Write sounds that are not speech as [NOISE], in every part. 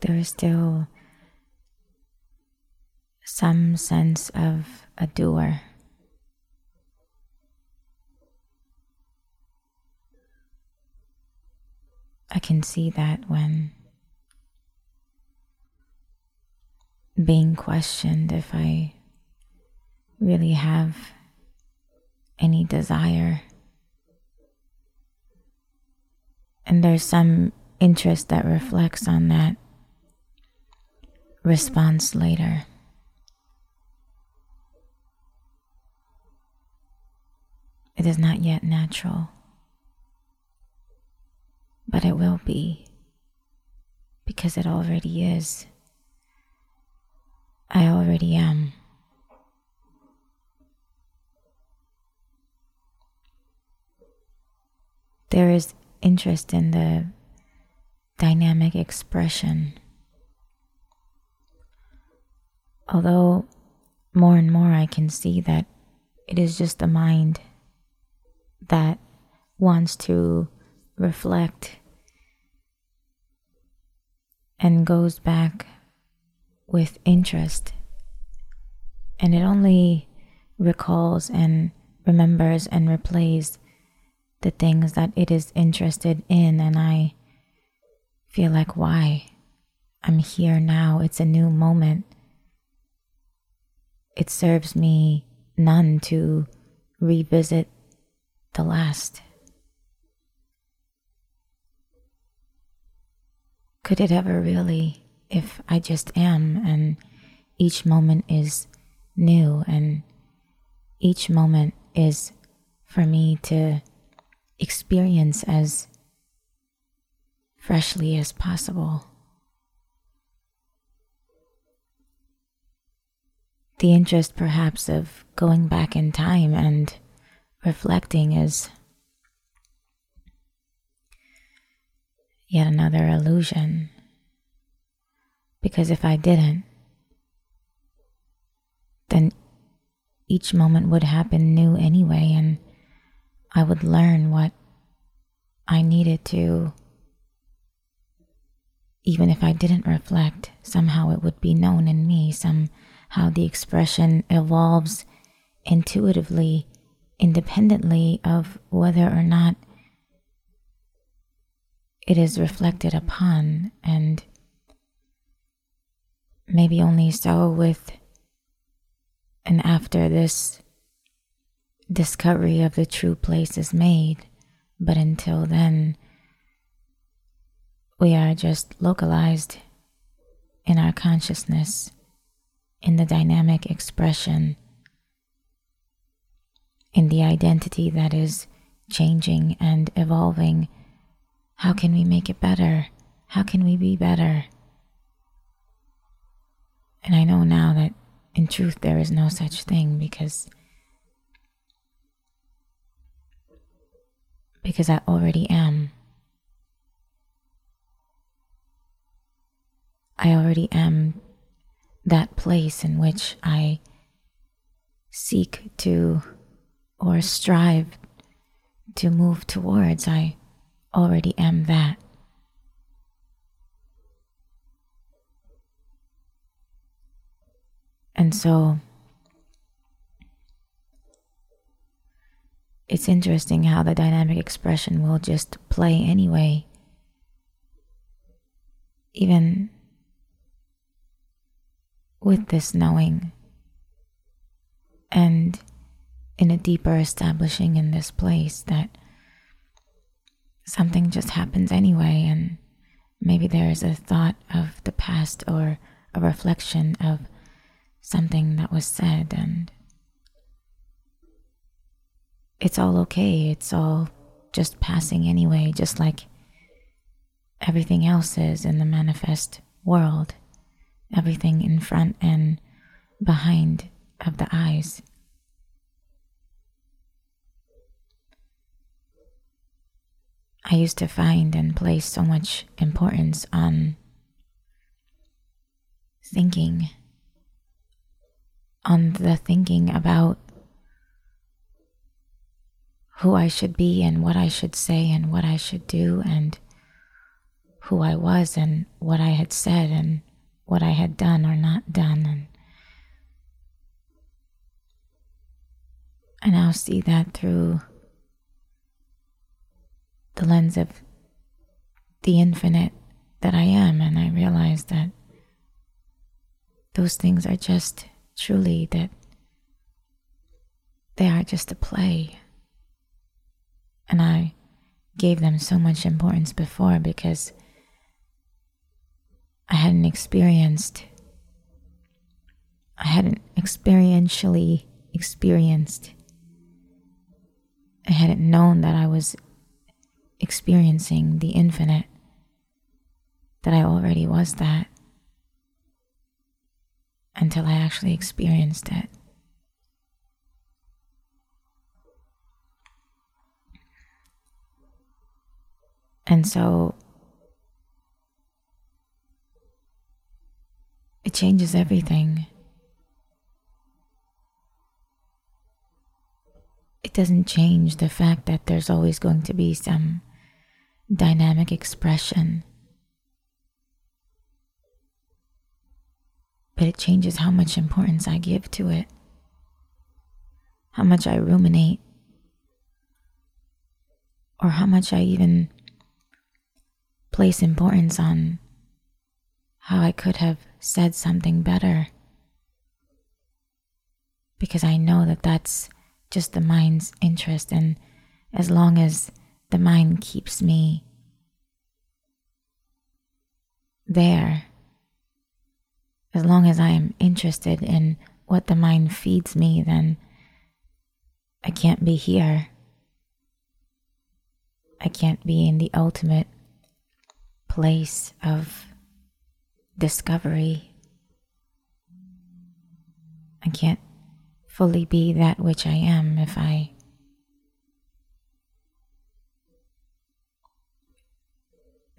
there is still some sense of a doer. I can see that when being questioned if I really have any desire. And there's some interest that reflects on that response later. It is not yet natural, but it will be because it already is. I already am. There is interest in the dynamic expression. Although more and more I can see that it is just the mind that wants to reflect and goes back with interest. And it only recalls and remembers and replays the things that it is interested in. And I feel like, why? I'm here now. It's a new moment. It serves me none to revisit the last. Could it ever really? if I just am and each moment is new and each moment is for me to experience as freshly as possible. The interest, perhaps, of going back in time and reflecting is yet another illusion because if I didn't, then each moment would happen new anyway, and I would learn what I needed to. Even if I didn't reflect, somehow it would be known in me. Somehow the expression evolves intuitively, independently of whether or not it is reflected upon. And maybe only so with and after this discovery of the true place is made, but until then, we are just localized in our consciousness, in the dynamic expression, in the identity that is changing and evolving. How can we make it better? How can we be better? And I know now that in truth there is no such thing because because I already am. I already am that place in which I seek to or strive to move towards. I already am that. And so it's interesting how the dynamic expression will just play anyway. Even with this knowing and in a deeper establishing in this place that something just happens anyway, and maybe there is a thought of the past or a reflection of something that was said, and it's all okay. It's all just passing anyway, just like everything else is in the manifest world, everything in front and behind of the eyes. I used to find and place so much importance on thinking on the thinking about who I should be and what I should say and what I should do and who I was and what I had said and what I had done or not done. And I now see that through the lens of the infinite that I am, and I realize that those things are just truly that they are just a play. And I gave them so much importance before because I hadn't experienced, I hadn't experientially experienced, I hadn't known that I was experiencing the infinite, that I already was that until I actually experienced it. And so it changes everything. It doesn't change the fact that there's always going to be some dynamic expression. But it changes how much importance I give to it, how much I ruminate, or how much I even place importance on how I could have said something better. Because I know that that's just the mind's interest, and as long as the mind keeps me there, as long as I am interested in what the mind feeds me, then I can't be here. I can't be in the ultimate place of discovery. I can't fully be that which I am if I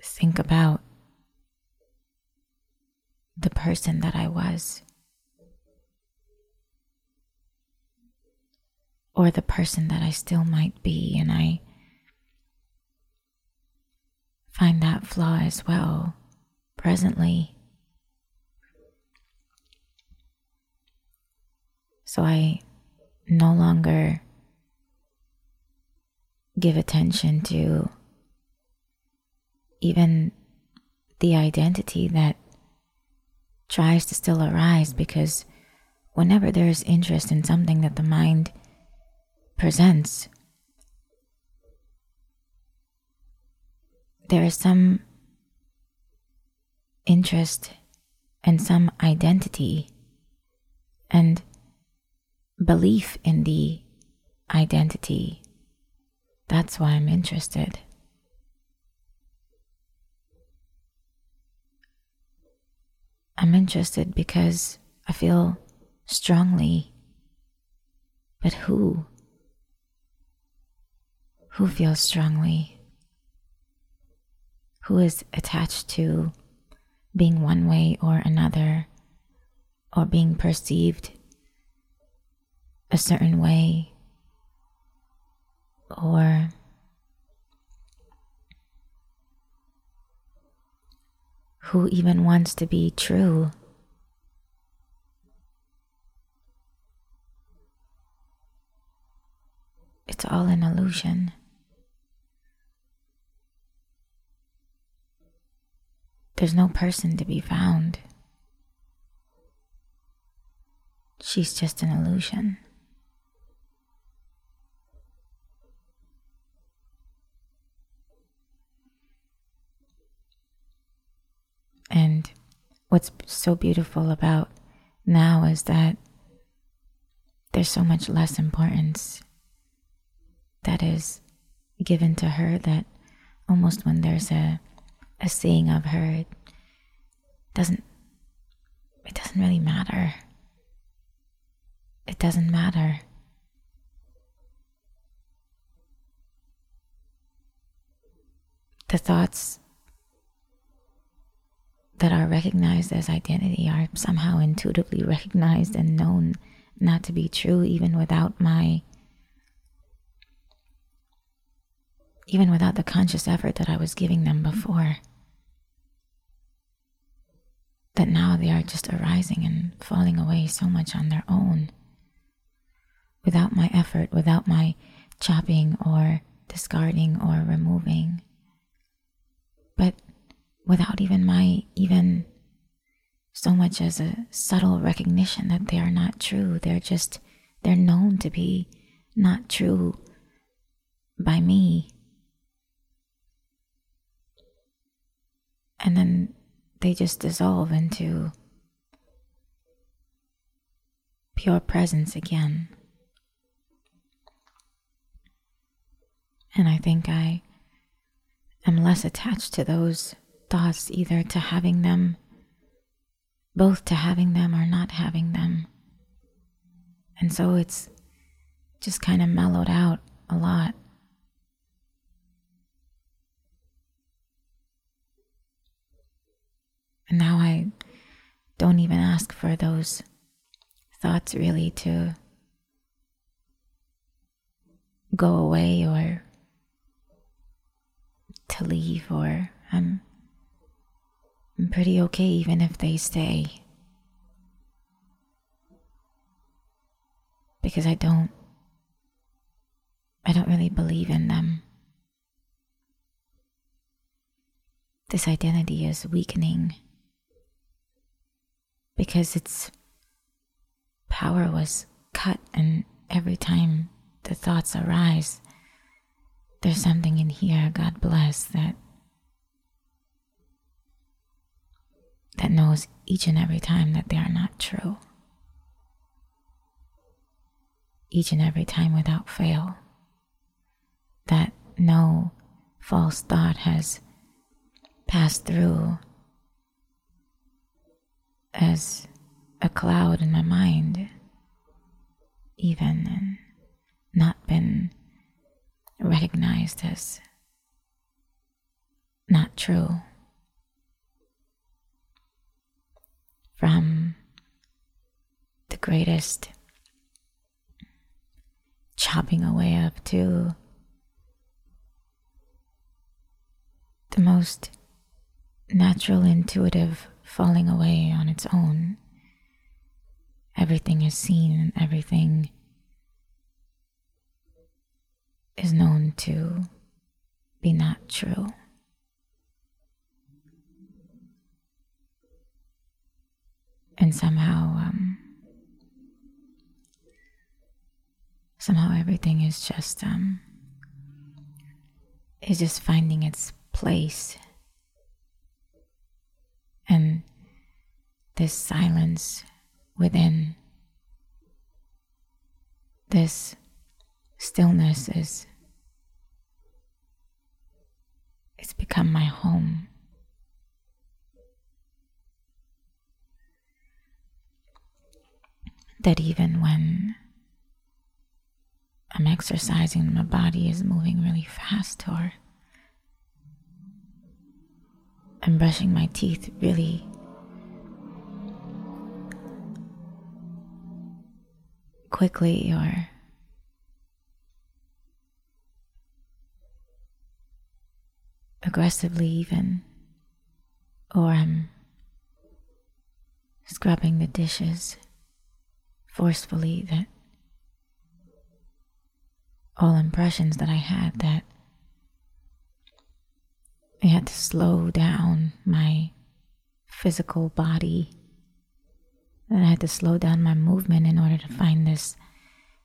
think about the person that I was. Or the person that I still might be, and I find that flaw as well presently. So I no longer give attention to even the identity that tries to still arise because whenever there is interest in something that the mind presents, there is some interest and some identity. And belief in the identity. That's why I'm interested. I'm interested because I feel strongly. But who? Who feels strongly? who is attached to being one way or another, or being perceived a certain way, or who even wants to be true. It's all an illusion. There's no person to be found. She's just an illusion. What's so beautiful about now is that there's so much less importance that is given to her that almost when there's a a saying of her heard doesn't it doesn't really matter. It doesn't matter. The thoughts that are recognized as identity are somehow intuitively recognized and known not to be true, even without my even without the conscious effort that I was giving them before. that now they are just arising and falling away so much on their own without my effort, without my chopping or discarding or removing, but without even my even so much as a subtle recognition that they are not true. They're just, they're known to be not true by me. And then they just dissolve into pure presence again. And I think I am less attached to those thoughts, either to having them, both to having them or not having them. And so it's just kind of mellowed out a lot. And now I don't even ask for those thoughts really to go away or to leave or I'm I'm pretty okay even if they stay. Because I don't I don't really believe in them. This identity is weakening because its power was cut, and every time the thoughts arise, there's something in here, God bless, that that knows each and every time that they are not true. Each and every time without fail. That no false thought has passed through as a cloud in my mind, even and not been recognized as not true. From the greatest chopping away of to the most natural, intuitive falling away on its own. Everything is seen and everything is known to be not true. And somehow, um, somehow everything is just, um, is just finding its place and this silence within, this stillness is it's become my home. That even when I'm exercising, my body is moving really fast or I'm brushing my teeth really quickly or aggressively, even, or I'm scrubbing the dishes forcefully, that all impressions that I had that I had to slow down my physical body. that I had to slow down my movement in order to find this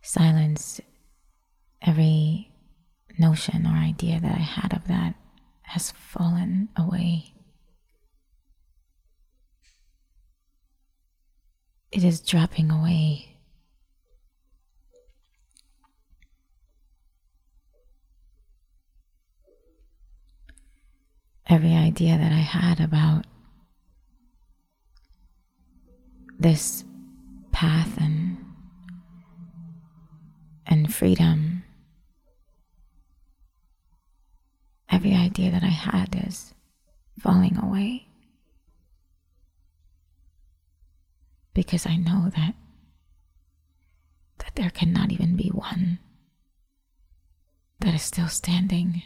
silence. Every notion or idea that I had of that has fallen away. It is dropping away. every idea that I had about this path and and freedom every idea that I had is falling away because I know that that there cannot even be one that is still standing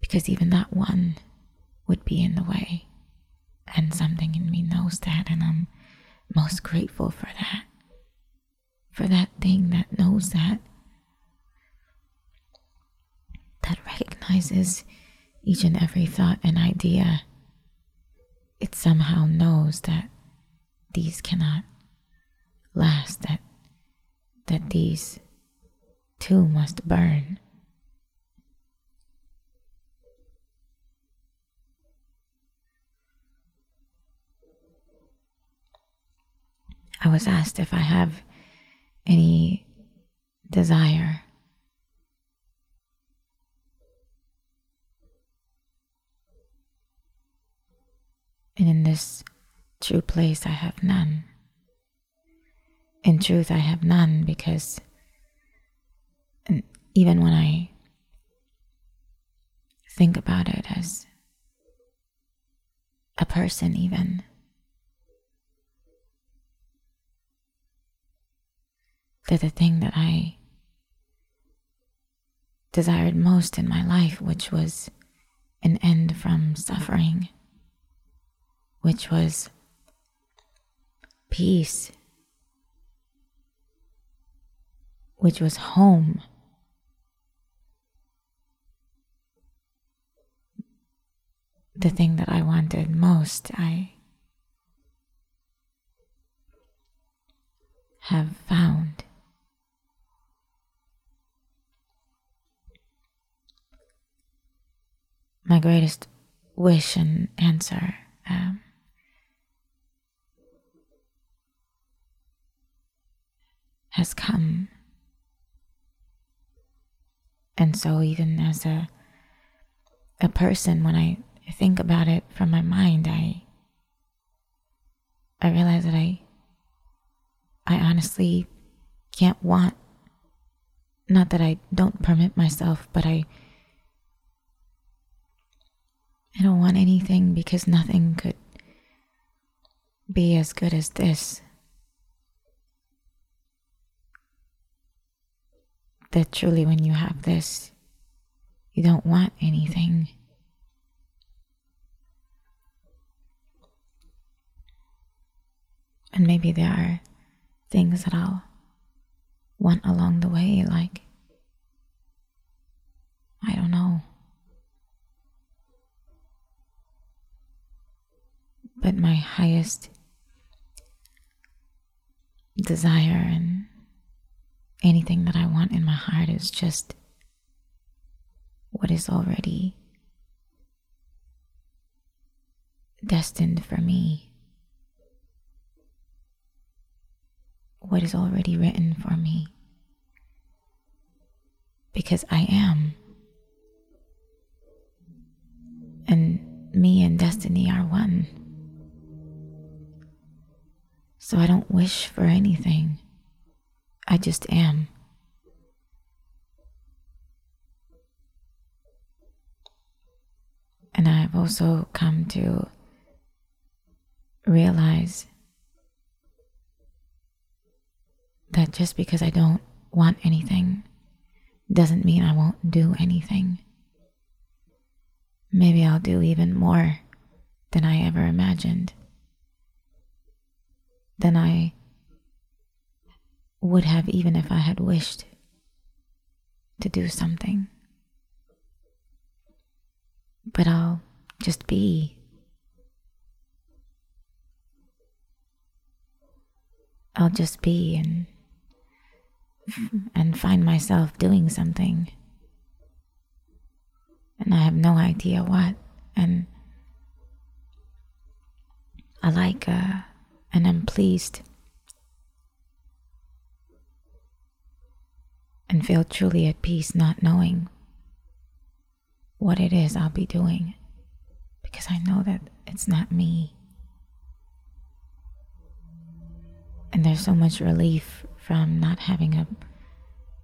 because even that one would be in the way and something in me knows that, and I'm most grateful for that. For that thing that knows that, that recognizes each and every thought and idea. It somehow knows that these cannot last, that, that these too must burn. I was asked if I have any desire. And in this true place, I have none. In truth, I have none because even when I think about it as a person, even that the thing that I desired most in my life, which was an end from suffering, which was peace, which was home. The thing that I wanted most, I have found. my greatest wish and answer. Um, has come. And so, even as a a person, when I think about it from my mind, I I realize that I I honestly can't want. Not that I don't permit myself, but I I don't want anything because nothing could be as good as this. That truly, when you have this, you don't want anything. And maybe there are things that I'll want along the way, like, I don't know. but my highest desire and anything that I want in my heart is just what is already destined for me, what is already written for me, because I am. And me and destiny are one. So I don't wish for anything. I just am. And I've also come to realize that just because I don't want anything doesn't mean I won't do anything. Maybe I'll do even more than I ever imagined than I would have even if I had wished to do something. But I'll just be. I'll just be and and find myself doing something. And I have no idea what. And I like uh and I'm pleased and feel truly at peace not knowing what it is I'll be doing because I know that it's not me. And there's so much relief from not having a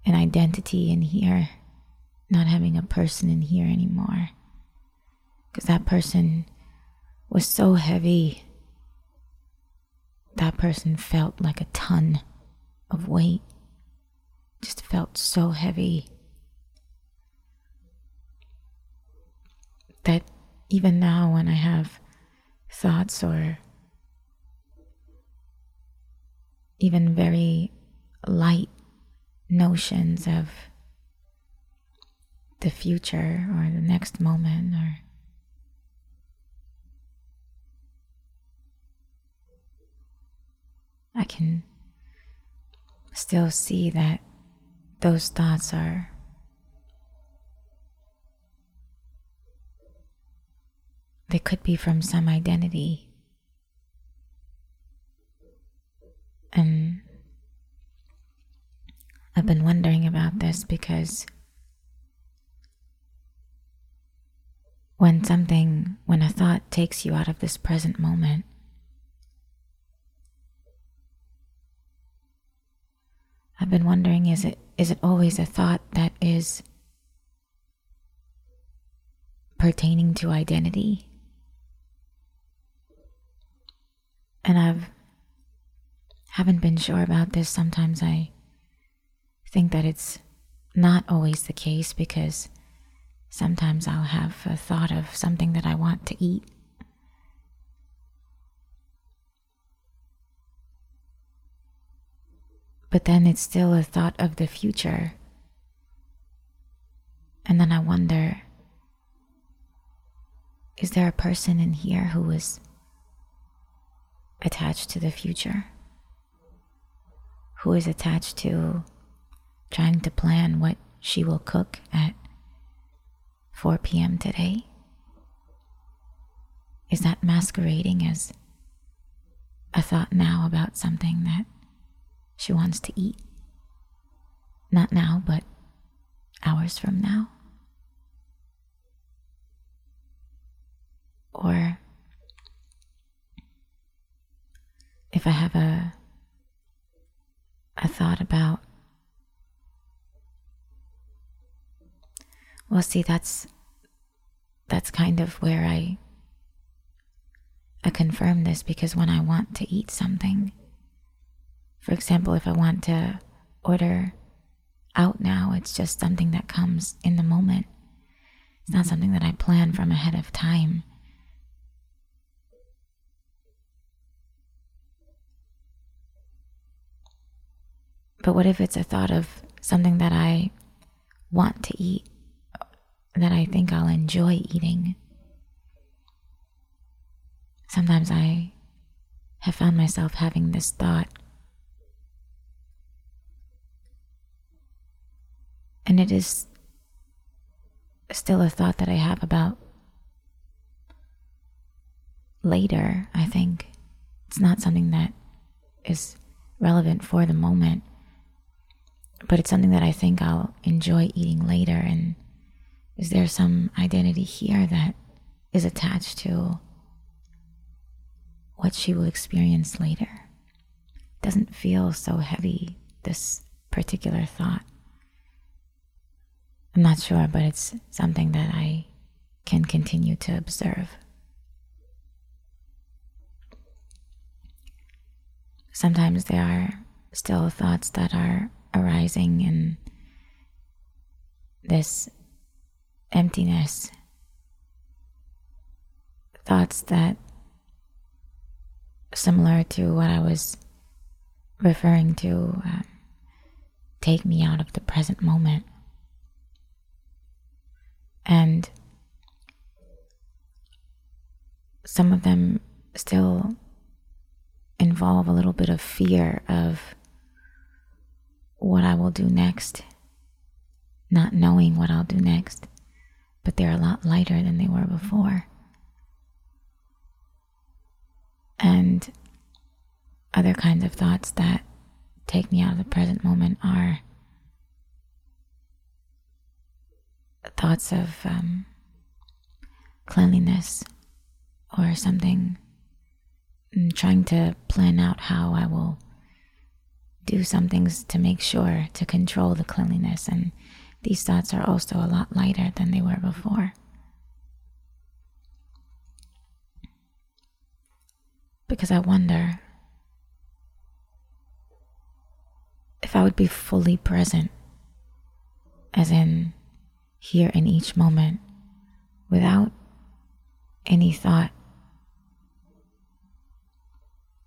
an identity in here, not having a person in here anymore. Because that person was so heavy that person felt like a ton of weight, just felt so heavy that even now, when I have thoughts or even very light notions of the future or the next moment or I can still see that those thoughts are. They could be from some identity. And I've been wondering about this because when something, when a thought takes you out of this present moment, I've been wondering is it is it always a thought that is pertaining to identity? And I've haven't been sure about this. Sometimes I think that it's not always the case because sometimes I'll have a thought of something that I want to eat. But then it's still a thought of the future. And then I wonder is there a person in here who is attached to the future? Who is attached to trying to plan what she will cook at 4 p.m. today? Is that masquerading as a thought now about something that she wants to eat? Not now, but hours from now? Or if I have a a thought about Well, see, that's that's kind of where I I confirm this because when I want to eat something, for example, if I want to order out now, it's just something that comes in the moment. It's not something that I plan from ahead of time. But what if it's a thought of something that I want to eat that I think I'll enjoy eating. Sometimes I have found myself having this thought. And it is still a thought that I have about later, I think. It's not something that is relevant for the moment, but it's something that I think I'll enjoy eating later and is there some identity here that is attached to what she will experience later? Doesn't feel so heavy, this particular thought. I'm not sure, but it's something that I can continue to observe. Sometimes there are still thoughts that are arising in this emptiness, thoughts that similar to what I was referring to um, take me out of the present moment. And some of them still involve a little bit of fear of what I will do next, not knowing what I'll do next but they're a lot lighter than they were before. And other kinds of thoughts that take me out of the present moment are thoughts of um, cleanliness or something, I'm trying to plan out how I will do some things to make sure to control the cleanliness and these thoughts are also a lot lighter than they were before. Because I wonder if I would be fully present, as in here in each moment, without any thought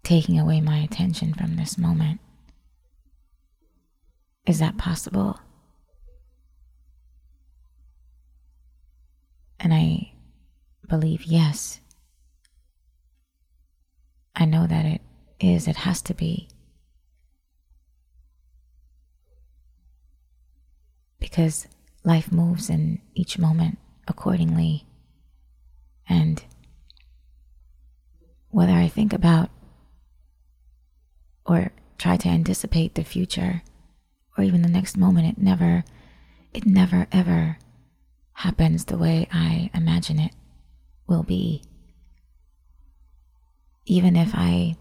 taking away my attention from this moment. Is that possible? And I believe yes. I know that it is, it has to be. Because life moves in each moment accordingly. And whether I think about or try to anticipate the future or even the next moment, it never, it never ever happens the way I imagine it will be. Even if I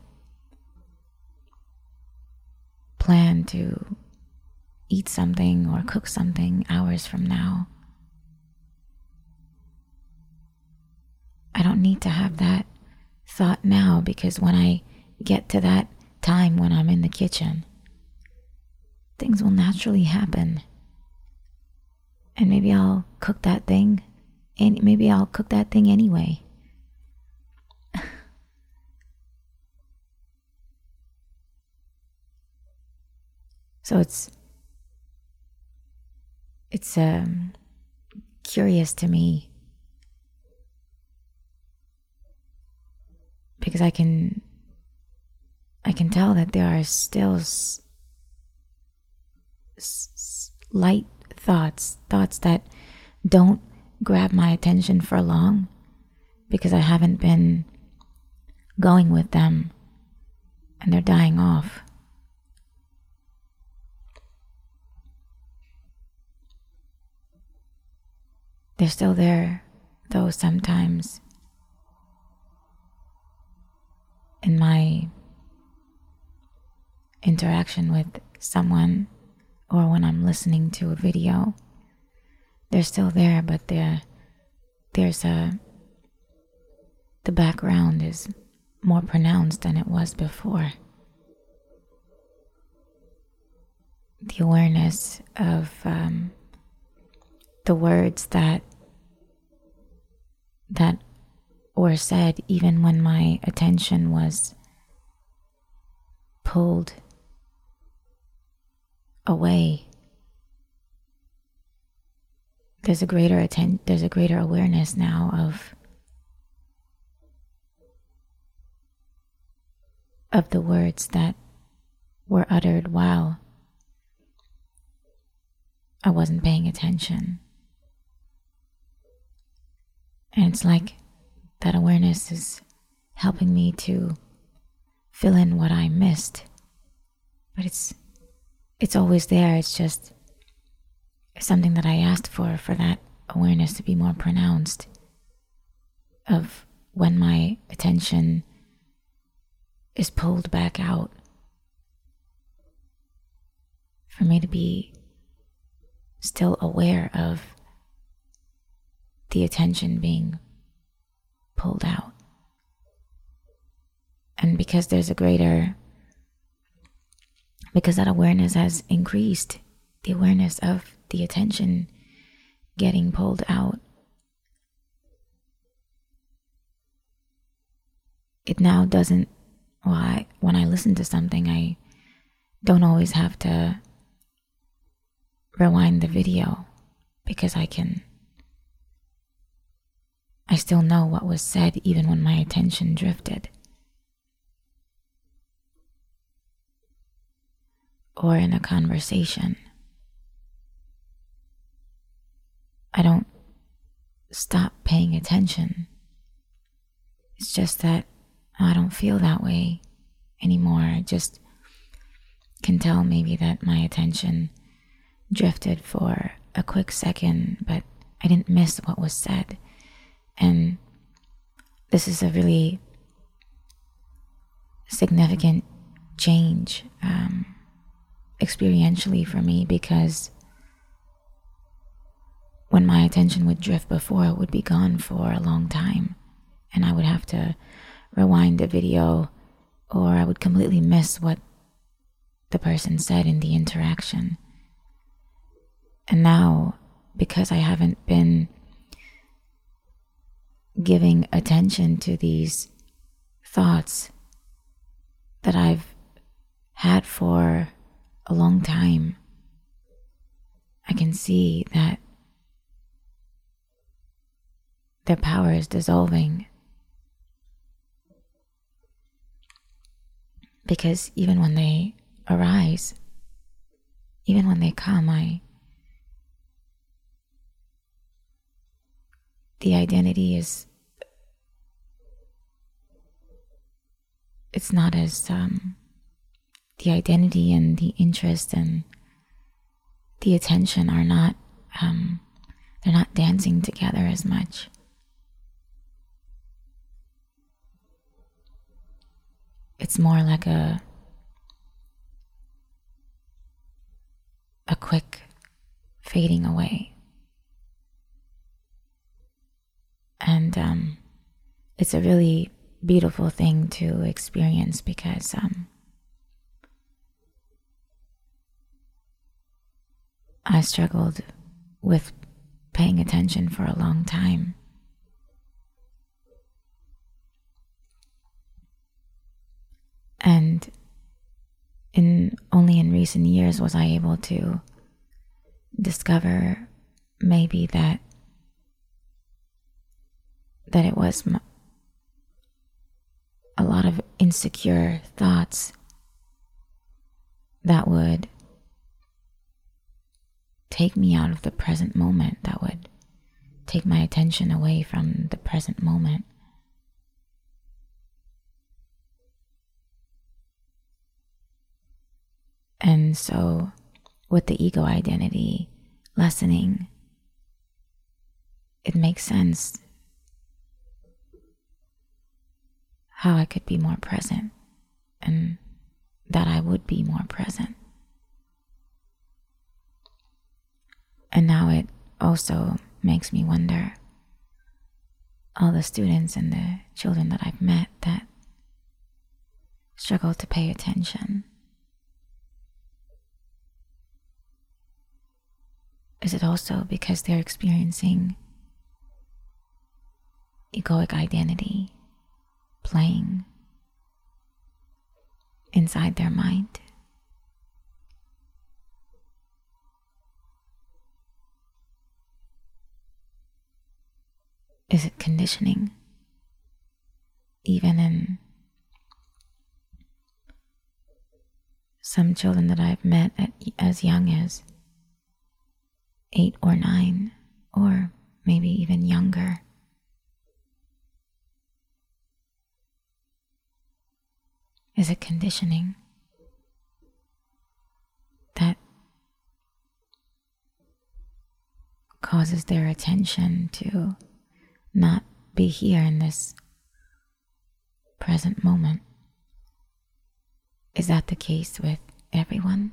plan to eat something or cook something hours from now, I don't need to have that thought now because when I get to that time when I'm in the kitchen, things will naturally happen. And maybe I'll cook that thing, and maybe I'll cook that thing anyway. [LAUGHS] so it's it's um, curious to me because I can I can tell that there are still s- s- light thoughts, thoughts that don't grab my attention for long because I haven't been going with them and they're dying off. They're still there, though, sometimes in my interaction with someone or when I'm listening to a video. They're still there, but they're, there's a the background is more pronounced than it was before. The awareness of um, the words that that were said, even when my attention was pulled away. There's a greater atten- there's a greater awareness now of of the words that were uttered while I wasn't paying attention. And it's like that awareness is helping me to fill in what I missed. But it's it's always there. It's just something that I asked for for that awareness to be more pronounced of when my attention is pulled back out for me to be still aware of the attention being pulled out. And because there's a greater because that awareness has increased the awareness of the attention getting pulled out. It now doesn't, well, I, when I listen to something, I don't always have to rewind the video because I can, I still know what was said even when my attention drifted. or in a conversation. I don't stop paying attention. It's just that I don't feel that way anymore. I just can tell maybe that my attention drifted for a quick second, but I didn't miss what was said. And this is a really significant change. Um, experientially for me because when my attention would drift before, it would be gone for a long time. And I would have to rewind the video or I would completely miss what the person said in the interaction. And now, because I haven't been giving attention to these thoughts, that I've had for a long time, I can see that their power is dissolving. Because even when they arise, even when they come, I the identity is it's not as um, the identity and the interest and the attention are not um, they're not dancing together as much. It's more like a a quick fading away and um, it's a really beautiful thing to experience because um, I struggled with paying attention for a long time. And in only in recent years was I able to discover maybe that that it was a lot of insecure thoughts that would take me out of the present moment, that would take my attention away from the present moment. And so, with the ego identity lessening, it makes sense how I could be more present and that I would be more present. And now it also makes me wonder all the students and the children that I've met that struggle to pay attention. Is it also because they're experiencing egoic identity playing inside their mind. Is it conditioning? Even in some children that I've met at, as young as eight or nine, or maybe even younger. Is a conditioning that causes their attention to not be here in this present moment. Is that the case with everyone?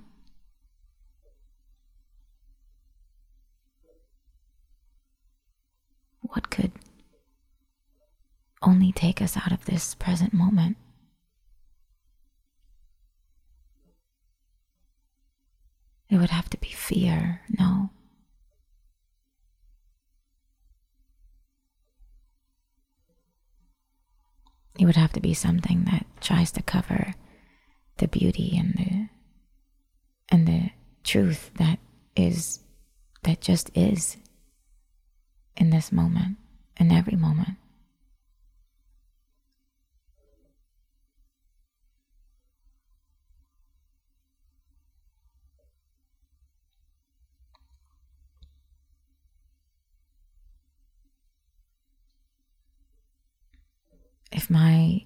What could only take us out of this present moment? It would have to be fear, no. It would have to be something that tries to cover the beauty and the and the truth that is that just is in this moment, in every moment. My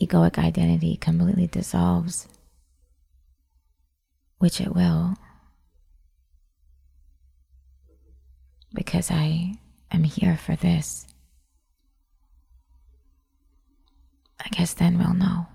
egoic identity completely dissolves, which it will, because I am here for this, I guess then we'll know.